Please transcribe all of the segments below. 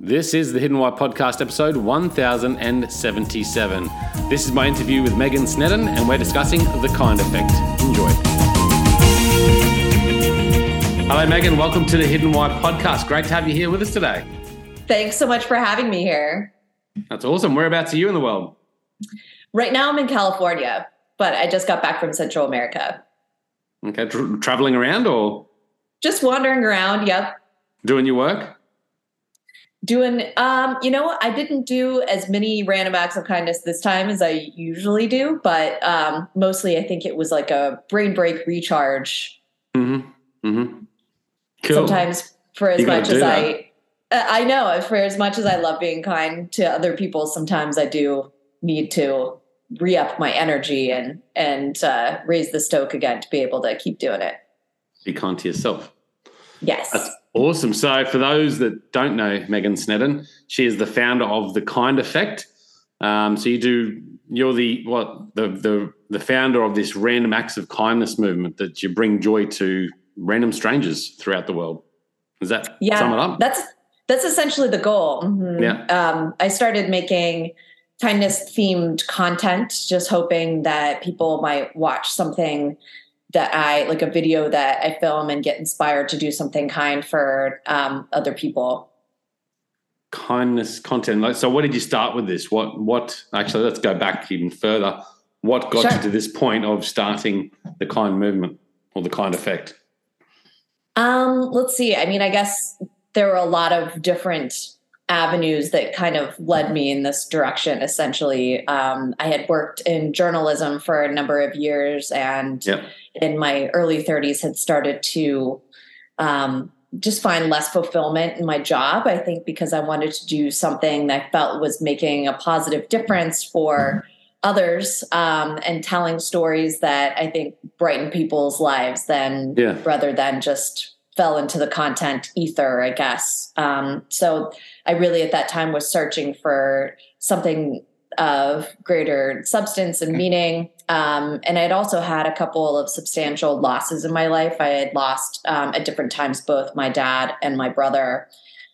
This is the Hidden Why podcast episode 1077. This is my interview with Megan Snedden, and we're discussing the kind effect. Enjoy. Hello, Megan. Welcome to the Hidden Why podcast. Great to have you here with us today. Thanks so much for having me here. That's awesome. Whereabouts are you in the world? Right now, I'm in California, but I just got back from Central America. Okay, tra- traveling around or Just wandering around. Yep. doing your work? Doing, um, you know. I didn't do as many random acts of kindness this time as I usually do, but um, mostly I think it was like a brain break recharge. Mm-hmm. Mm-hmm. Cool. Sometimes for as much as that. I, uh, I know for as much as I love being kind to other people, sometimes I do need to re-up my energy and and uh, raise the stoke again to be able to keep doing it. Be kind to yourself. Yes. That's awesome. So, for those that don't know Megan Snedden, she is the founder of the Kind Effect. Um, so you do. You're the what the the the founder of this random acts of kindness movement that you bring joy to random strangers throughout the world. Is that yeah, sum it up? That's that's essentially the goal. Mhm. Yeah. Um, I started making kindness themed content, just hoping that people might watch something that I like a video that I film and get inspired to do something kind for um, other people. kindness content. Like, so, what did you start with this? What what? Actually, let's go back even further. What got Sure. you to this point of starting the kind movement or the kind effect? Um, let's see. I mean, I guess there were a lot of different avenues that kind of led me in this direction. Essentially, um, I had worked in journalism for a number of years, and Yep. in my early 30s had started to um, just find less fulfillment in my job. I think because I wanted to do something that I felt was making a positive difference for others um, and telling stories that I think brighten people's lives than Yeah. rather than just fell into the content ether, I guess. Um, so I really at that time was searching for something of greater substance and meaning. Um, and I'd also had a couple of substantial losses in my life. I had lost um, at different times both my dad and my brother.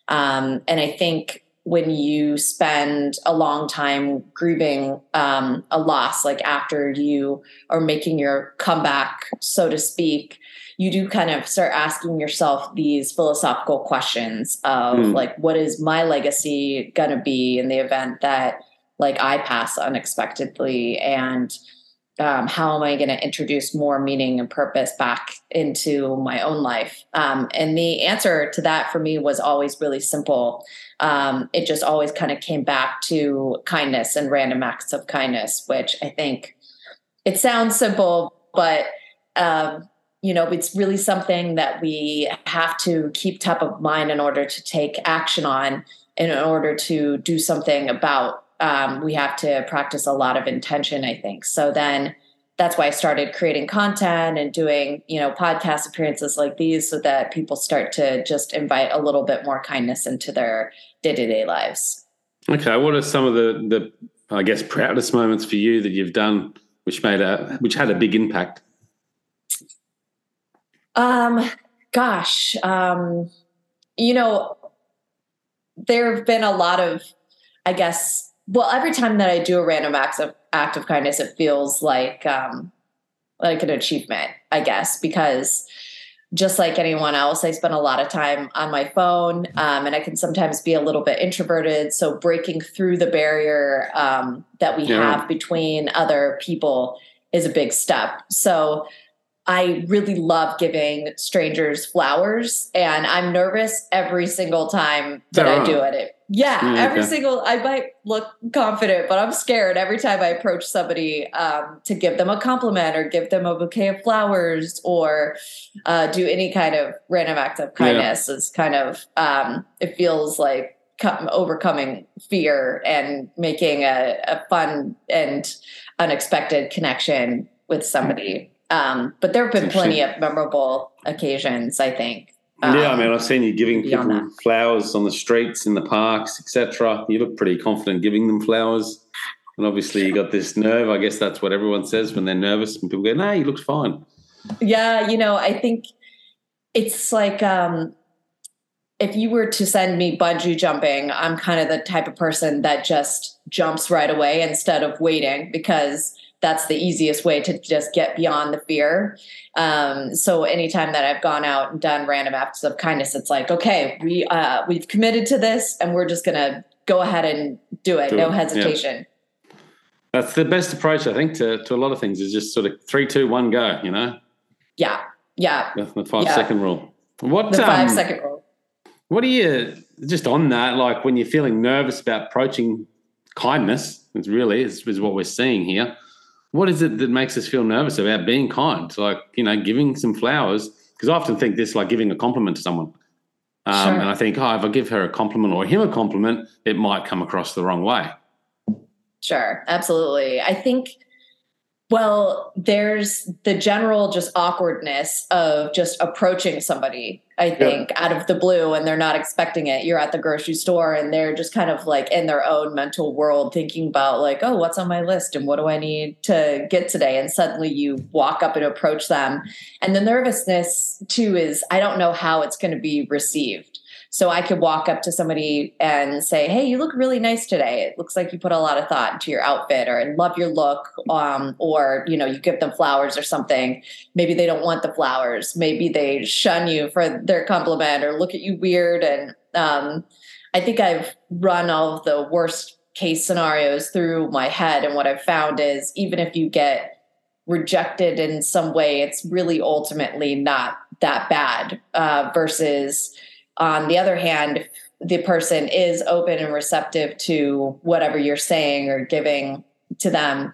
Um, and I think when you spend a long time grieving um, a loss, like after you are making your comeback, so to speak, you do kind of start asking yourself these philosophical questions of Mm. like, what is my legacy going to be in the event that like I pass unexpectedly and um, how am I going to introduce more meaning and purpose back into my own life? Um, and the answer to that for me was always really simple. Um, it just always kind of came back to kindness and random acts of kindness, which I think it sounds simple, but um, you know, it's really something that we have to keep top of mind in order to take action on, in order to do something about um, we have to practice a lot of intention i think so then that's why i started creating content and doing you know podcast appearances like these so that people start to just invite a little bit more kindness into their day-to-day lives Okay, what are some of the the I guess proudest moments for you that you've done, which made a which had a big impact? Um gosh um you know there have been a lot of i guess well every time that i do a random act of act of kindness it feels like um like an achievement i guess because just like anyone else i spend a lot of time on my phone um, and i can sometimes be a little bit introverted so breaking through the barrier um, that we Yeah. have between other people is a big step so I really love giving strangers flowers, and I'm nervous every single time that Oh, I do it. Yeah, Mm, every okay. single. I might look confident, but I'm scared every time I approach somebody um, to give them a compliment or give them a bouquet of flowers or uh, do any kind of random act of kindness. Is kind of um, it feels like overcoming fear and making a, a fun and unexpected connection with somebody. Um, but there have been plenty of memorable occasions, I think. Um, yeah, I mean, I've seen you giving people flowers on the streets, in the parks, etc. You look pretty confident giving them flowers, and obviously you got this nerve. I guess that's what everyone says when they're nervous, and people go, "No, you looks fine." yeah, you know, I think it's like um, if you were to send me bungee jumping, I'm kind of the type of person that just jumps right away instead of waiting because that's the easiest way to just get beyond the fear. Um, so anytime that I've gone out and done random acts of kindness, it's like, okay, we uh, we've committed to this, and we're just gonna go ahead and do it, do no it. hesitation. Yeah. That's the best approach, I think, to, to a lot of things is just sort of three, two, one, go. You know. Yeah. Yeah. The, the five yeah. second rule. What the five um, second rule. What are you just on that? Like when you're feeling nervous about approaching kindness, it's really is, is what we're seeing here. What is it that makes us feel nervous about being kind? Like you know, giving some flowers. Because I often think this like giving a compliment to someone. Um, sure. And I think, oh, if I give her a compliment or him a compliment, it might come across the wrong way. Sure, absolutely. I think well, there's the general just awkwardness of just approaching somebody, I think, yeah. out of the blue and they're not expecting it. You're at the grocery store and they're just kind of like in their own mental world thinking about, like, oh, what's on my list and what do I need to get today? And suddenly you walk up and approach them. And the nervousness, too, is I don't know how it's going to be received. So I could walk up to somebody and say, "Hey, you look really nice today. It looks like you put a lot of thought into your outfit, or I love your look." Um, or you know, you give them flowers or something. Maybe they don't want the flowers. Maybe they shun you for their compliment or look at you weird. And um, I think I've run all of the worst case scenarios through my head, and what I've found is even if you get rejected in some way, it's really ultimately not that bad uh, versus on the other hand, the person is open and receptive to whatever you're saying or giving to them,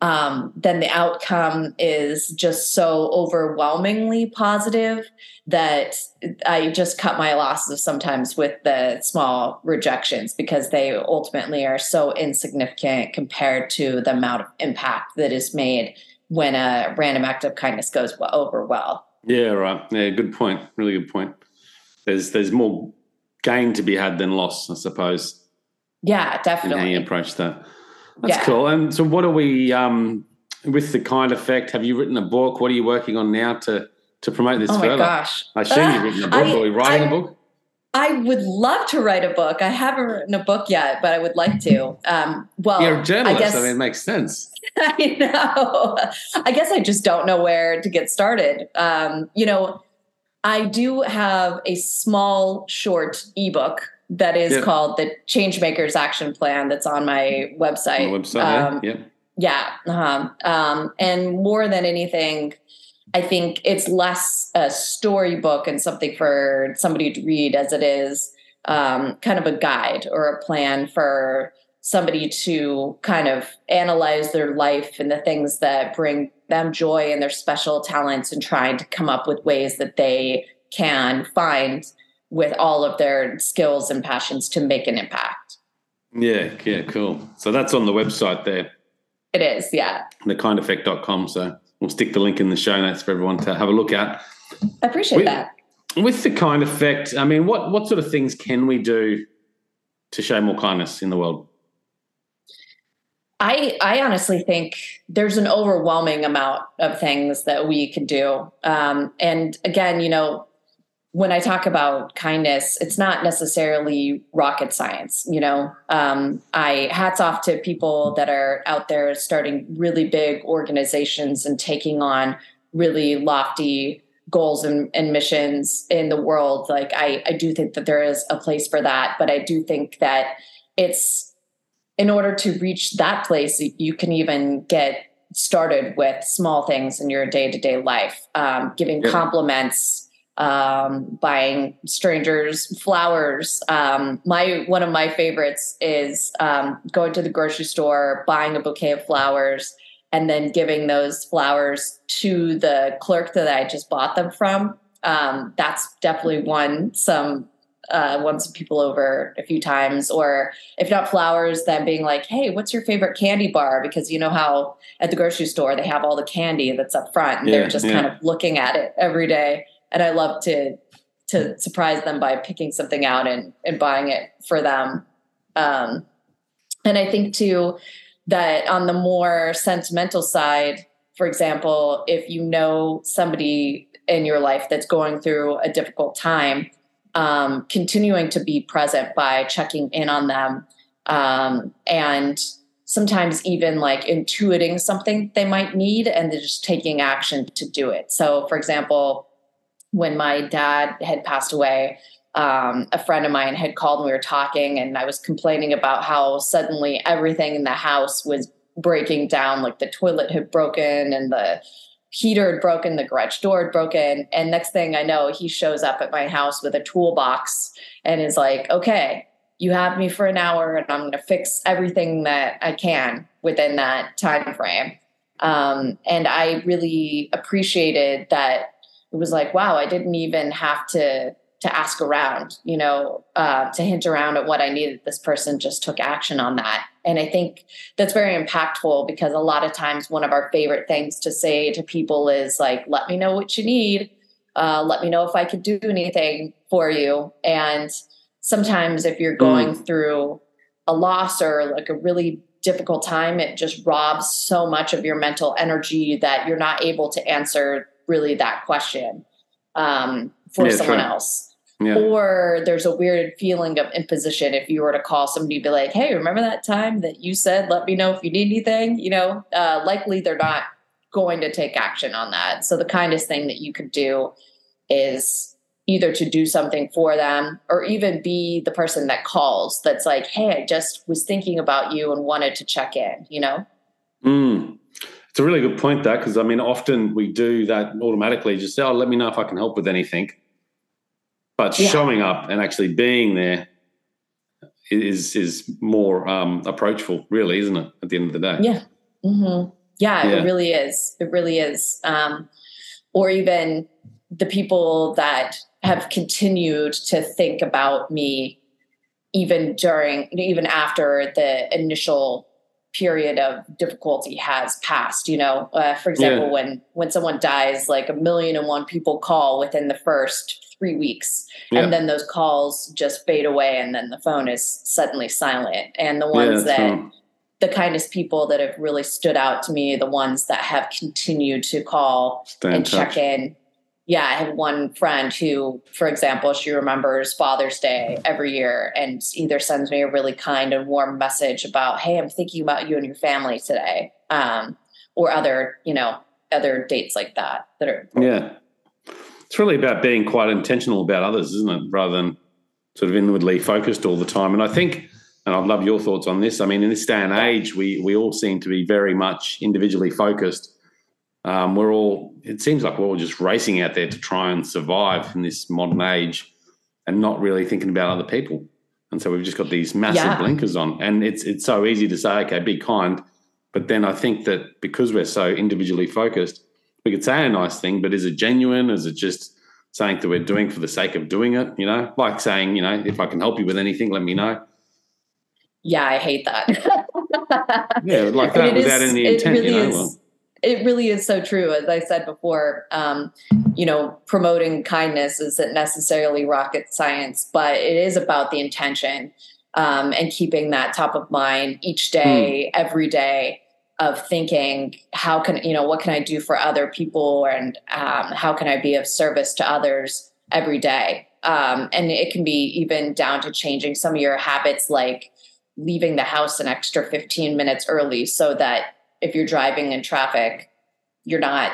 um, then the outcome is just so overwhelmingly positive that I just cut my losses sometimes with the small rejections because they ultimately are so insignificant compared to the amount of impact that is made when a random act of kindness goes over well. Yeah, right. Yeah, good point. Really good point there's there's more gain to be had than loss, I suppose. Yeah, definitely. how you approach that. That's yeah. cool. And so, what are we um, with the kind effect? Have you written a book? What are you working on now to to promote this further? oh further? gosh, I assume uh, you've written a book. I, are you writing I, a book? I would love to write a book. I haven't written a book yet, but I would like to. Um, well, you're a journalist. I, guess, I mean, it makes sense. I know. I guess I just don't know where to get started. Um, you know, I do have a small short ebook that is yep. called the Changemakers Action Plan that's on my website. My website, um, yeah. Yeah. Uh-huh. Um, and more than anything, I think it's less a storybook and something for somebody to read as it is um, kind of a guide or a plan for somebody to kind of analyze their life and the things that bring them joy and their special talents and trying to come up with ways that they can find with all of their skills and passions to make an impact. Yeah, yeah, cool. So that's on the website there. It is, yeah. Thekindeffect.com. So we'll stick the link in the show notes for everyone to have a look at. I appreciate with, that. With the kind effect, I mean, what what sort of things can we do to show more kindness in the world? I, I honestly think there's an overwhelming amount of things that we can do. Um, and again, you know, when I talk about kindness, it's not necessarily rocket science. You know, um, I hats off to people that are out there starting really big organizations and taking on really lofty goals and, and missions in the world. Like I, I do think that there is a place for that, but I do think that it's in order to reach that place, you can even get started with small things in your day to day life, um, giving yeah. compliments, um, buying strangers flowers. Um, my one of my favorites is um, going to the grocery store, buying a bouquet of flowers, and then giving those flowers to the clerk that I just bought them from. Um, that's definitely one some uh, won some people over a few times, or if not flowers, then being like, "Hey, what's your favorite candy bar?" Because you know how at the grocery store they have all the candy that's up front, and yeah, they're just yeah. kind of looking at it every day. And I love to to surprise them by picking something out and and buying it for them. Um, and I think too that on the more sentimental side, for example, if you know somebody in your life that's going through a difficult time um, continuing to be present by checking in on them um, and sometimes even like intuiting something they might need and then just taking action to do it. So, for example, when my dad had passed away, um, a friend of mine had called and we were talking, and I was complaining about how suddenly everything in the house was breaking down, like the toilet had broken and the heater had broken, the garage door had broken. And next thing I know, he shows up at my house with a toolbox and is like, okay, you have me for an hour and I'm going to fix everything that I can within that time frame. Um, and I really appreciated that it was like, wow, I didn't even have to to ask around, you know, uh, to hint around at what I needed. This person just took action on that. And I think that's very impactful because a lot of times one of our favorite things to say to people is like, let me know what you need. Uh, let me know if I could do anything for you. And sometimes if you're going mm. through a loss or like a really difficult time, it just robs so much of your mental energy that you're not able to answer really that question um, for yeah, someone else. Yeah. Or there's a weird feeling of imposition if you were to call somebody be like, hey, remember that time that you said, let me know if you need anything? You know, uh, likely they're not going to take action on that. So the kindest thing that you could do is either to do something for them or even be the person that calls that's like, hey, I just was thinking about you and wanted to check in, you know? Mm. It's a really good point, that, because I mean, often we do that automatically, just say, oh, let me know if I can help with anything. But yeah. showing up and actually being there is is more um, approachable, really, isn't it? At the end of the day, yeah, mm-hmm. yeah, yeah, it really is. It really is. Um, or even the people that have continued to think about me, even during, even after the initial period of difficulty has passed you know uh, for example yeah. when when someone dies like a million and one people call within the first three weeks yeah. and then those calls just fade away and then the phone is suddenly silent and the ones yeah, that true. the kindest people that have really stood out to me the ones that have continued to call Stay and check in yeah, I have one friend who, for example, she remembers Father's Day every year and either sends me a really kind and warm message about, hey, I'm thinking about you and your family today. Um, or other, you know, other dates like that that are Yeah. It's really about being quite intentional about others, isn't it? Rather than sort of inwardly focused all the time. And I think, and I'd love your thoughts on this. I mean, in this day and age, we we all seem to be very much individually focused um, we're all, it seems like we're all just racing out there to try and survive in this modern age and not really thinking about other people. And so we've just got these massive yeah. blinkers on. And it's it's so easy to say, okay, be kind. But then I think that because we're so individually focused, we could say a nice thing, but is it genuine? Is it just something that we're doing for the sake of doing it? You know, like saying, you know, if I can help you with anything, let me know. Yeah, I hate that. yeah, like that without is, any intent, really you know. Well, it really is so true. As I said before, um, you know, promoting kindness isn't necessarily rocket science, but it is about the intention um, and keeping that top of mind each day, mm. every day of thinking, how can, you know, what can I do for other people and um, how can I be of service to others every day? Um, and it can be even down to changing some of your habits, like leaving the house an extra 15 minutes early so that if you're driving in traffic, you're not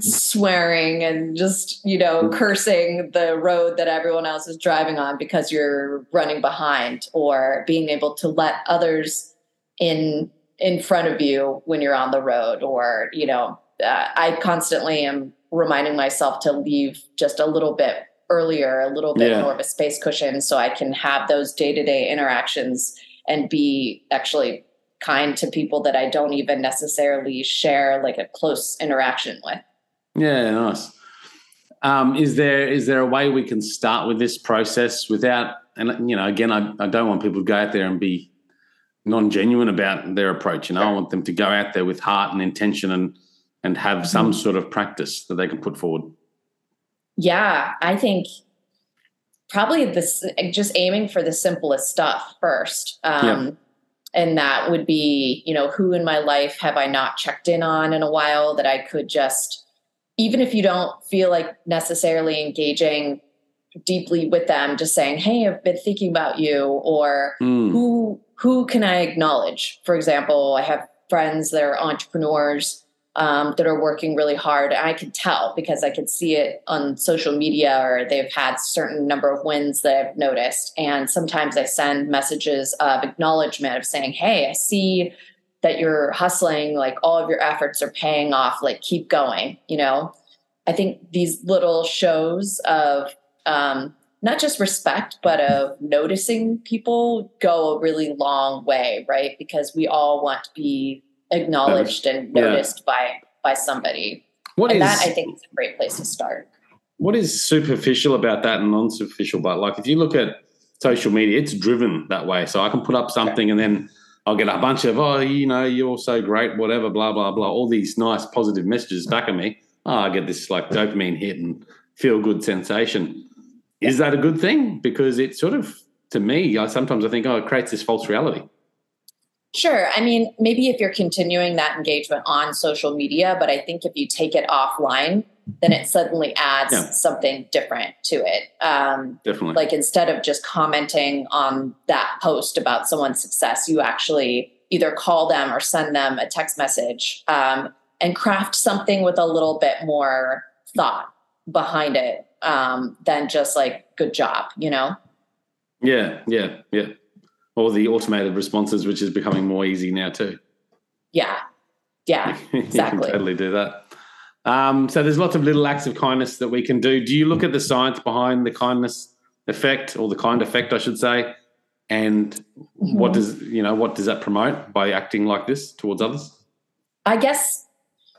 swearing and just, you know, cursing the road that everyone else is driving on because you're running behind or being able to let others in in front of you when you're on the road or, you know, uh, I constantly am reminding myself to leave just a little bit earlier, a little bit yeah. more of a space cushion so I can have those day-to-day interactions and be actually kind to people that I don't even necessarily share like a close interaction with. Yeah, nice. Um, is there is there a way we can start with this process without and you know again I, I don't want people to go out there and be non genuine about their approach. You know, I want them to go out there with heart and intention and and have mm-hmm. some sort of practice that they can put forward. Yeah, I think probably this just aiming for the simplest stuff first. Um, yeah and that would be you know who in my life have i not checked in on in a while that i could just even if you don't feel like necessarily engaging deeply with them, just saying, "Hey, I've been thinking about you," or Mm. who who can I acknowledge? For example, I have friends that are entrepreneurs um, that are working really hard. I can tell because I can see it on social media, or they've had certain number of wins that I've noticed. And sometimes I send messages of acknowledgement of saying, "Hey, I see." that you're hustling like all of your efforts are paying off like keep going you know i think these little shows of um, not just respect but of noticing people go a really long way right because we all want to be acknowledged and Yeah. noticed by by somebody What and is that i think is a great place to start what is superficial about that and non-superficial? But like, if you look at social media, it's driven that way. So I can put up something and then I'll get a bunch of, oh, you know, you're so great, whatever, blah blah blah, all these nice positive messages back at me. Oh, I get this like dopamine hit and feel good sensation. Is that a good thing? Because it sort of, to me, I sometimes I think, oh, it creates this false reality. Sure. I mean, maybe if you're continuing that engagement on social media, but I think if you take it offline, then it suddenly adds Yeah. something different to it. Um, Definitely. like instead of just commenting on that post about someone's success, you actually either call them or send them a text message um, and craft something with a little bit more thought behind it um, than just like "good job," you know. yeah, yeah, yeah. Or the automated responses, which is becoming more easy now too. Yeah, yeah. you Exactly. can totally do that. Um, so there's lots of little acts of kindness that we can do. Do you look at the science behind the kindness effect, or the kind effect, I should say? And what Mhm. does you know what does that promote by acting like this towards others? I guess,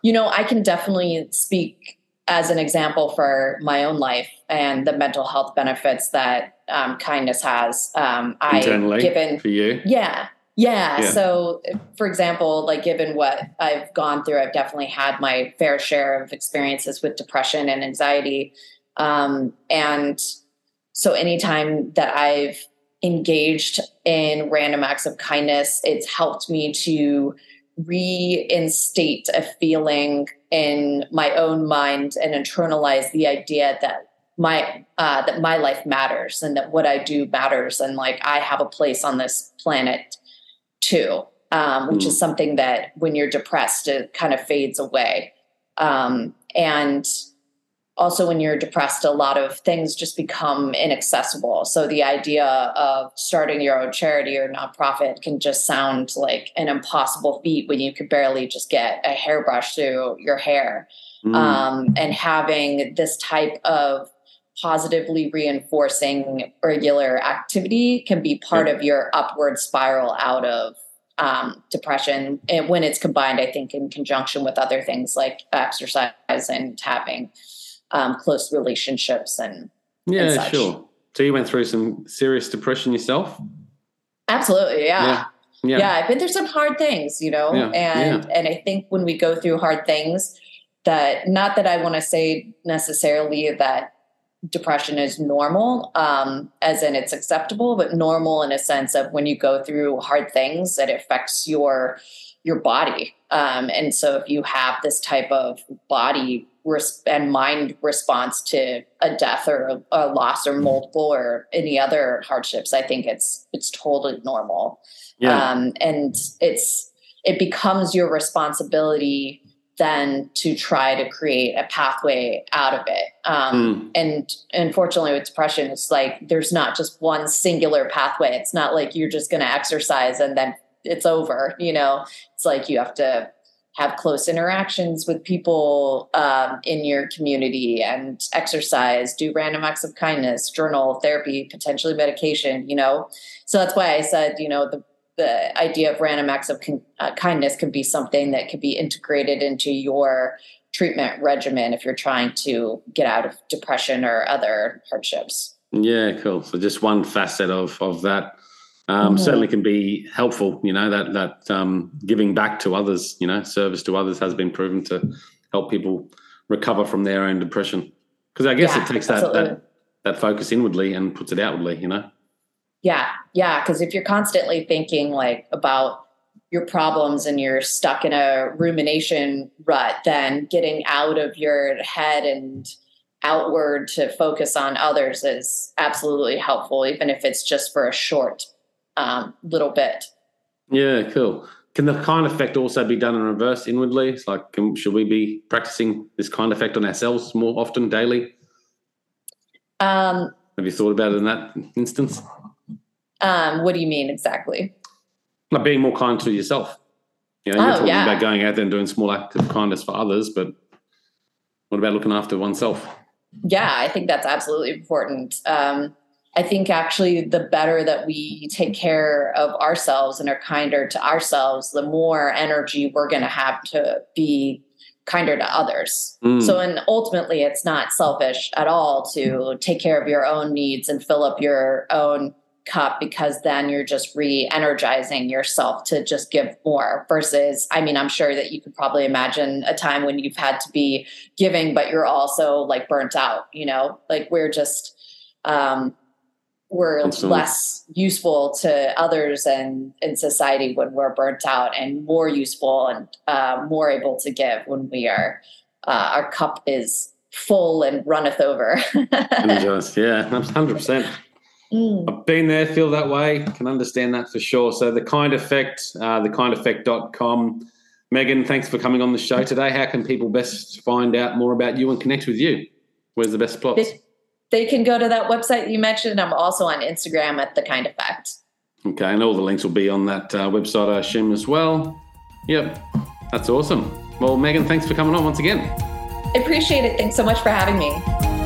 you know, I can definitely speak as an example for my own life and the mental health benefits that um, kindness has. Um, I Internally given, for you, yeah, yeah, Yeah. So, for example, like given what I've gone through, I've definitely had my fair share of experiences with depression and anxiety. Um, and so, anytime that I've engaged in random acts of kindness, it's helped me to reinstate a feeling in my own mind and internalize the idea that my uh, that my life matters and that what I do matters and like I have a place on this planet too, um, which is something that when you're depressed it kind of fades away, um, and also when you're depressed a lot of things just become inaccessible. So the idea of starting your own charity or nonprofit can just sound like an impossible feat when you could barely just get a hairbrush through your hair. Mm. um, and having this type of positively reinforcing regular activity can be part of your upward spiral out of um, depression and when it's combined i think in conjunction with other things like exercise and having um, close relationships and yeah, such. sure. So you went through some serious depression yourself. absolutely yeah Yeah. yeah. i've been through some hard things you know Yeah, and and i think when we go through hard things that not that i want to say necessarily that depression is normal um as in it's acceptable but normal in a sense of when you go through hard things it affects your your body um and so if you have this type of body res- and mind response to a death or a, a loss or multiple or any other hardships i think it's it's totally normal Yeah. um, and it's it becomes your responsibility then to try to create a pathway out of it. Um, Mm. and unfortunately with depression it's like there's not just one singular pathway. It's not like you're just going to exercise and then it's over you know? It's like you have to have close interactions with people um, in your community and exercise do random acts of kindness journal therapy potentially medication you know? So that's why i said you know the the idea of random acts of con- uh, kindness can be something that could be integrated into your treatment regimen if you're trying to get out of depression or other hardships. Yeah, cool. So just one facet of of that um, Mhm. certainly can be helpful. You know that that um, giving back to others, you know, service to others has been proven to help people recover from their own depression. Because I guess Yeah, it takes that, that that focus inwardly and puts it outwardly. You know. Yeah, yeah. Because if you're constantly thinking like about your problems and you're stuck in a rumination rut, then getting out of your head and outward to focus on others is absolutely helpful, even if it's just for a short um, little bit. Yeah, cool. Can the kind effect also be done in reverse inwardly? It's like, can, should we be practicing this kind effect on ourselves more often daily? Um, Have you thought about it in that instance? Um, what do you mean exactly? Like being more kind to yourself. You know, you're Oh, talking yeah. about going out there and doing small acts of kindness for others, but what about looking after oneself? Yeah, I think that's absolutely important. Um, I think actually, the better that we take care of ourselves and are kinder to ourselves, the more energy we're going to have to be kinder to others. Mm. So, and ultimately, it's not selfish at all to take care of your own needs and fill up your own cup because then you're just re energizing yourself to just give more. Versus, I mean, I'm sure that you could probably imagine a time when you've had to be giving, but you're also like burnt out, you know, like we're just, um, we're Absolutely. less useful to others and in society when we're burnt out and more useful and uh, more able to give when we are uh, our cup is full and runneth over Energized. Yeah, hundred percent. Mm. I've been there, feel that way, can understand that for sure. So the kind effect, uh, thekindeffect.com. Megan, thanks for coming on the show today. How can people best find out more about you and connect with you? Where's the best plots? they, they can go to that website you mentioned i'm also on instagram at the kind effect Okay, and all the links will be on that uh, website, I assume, as well. Yep, that's awesome. Well, Megan, thanks for coming on once again. i appreciate it thanks so much for having me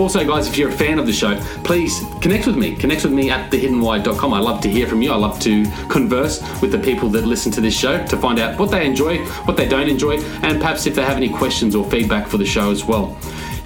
Also, guys, if you're a fan of the show, please connect with me. Connect with me at thehiddenwhy.com. I love to hear from you. I love to converse with the people that listen to this show to find out what they enjoy, what they don't enjoy, and perhaps if they have any questions or feedback for the show as well.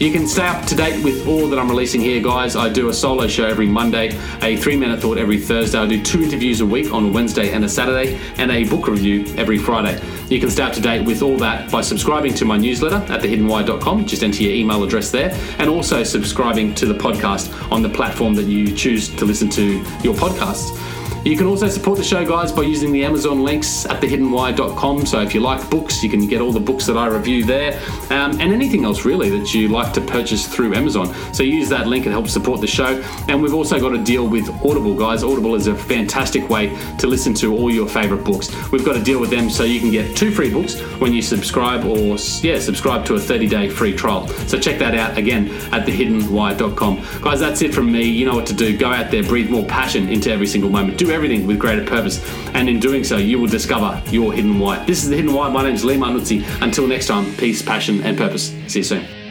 You can stay up to date with all that I'm releasing here, guys. I do a solo show every Monday, a three minute thought every Thursday. I do two interviews a week on a Wednesday and a Saturday, and a book review every Friday. You can stay up to date with all that by subscribing to my newsletter at thehiddenwhy.com. Just enter your email address there, and also subscribing to the podcast on the platform that you choose to listen to your podcasts. You can also support the show, guys, by using the Amazon links at thehiddenwhy.com. So if you like books, you can get all the books that I review there um, and anything else really that you like to purchase through Amazon. So use that link, it helps support the show. And we've also got a deal with Audible, guys. Audible is a fantastic way to listen to all your favorite books. We've got a deal with them so you can get two free books when you subscribe or, yeah, subscribe to a 30 day free trial. So check that out again at thehiddenwhy.com. Guys, that's it from me. You know what to do. Go out there, breathe more passion into every single moment. Do everything with greater purpose. And in doing so, you will discover your hidden why. This is The Hidden Why. My name is Leigh Martinuzzi. Until next time, peace, passion, and purpose. See you soon.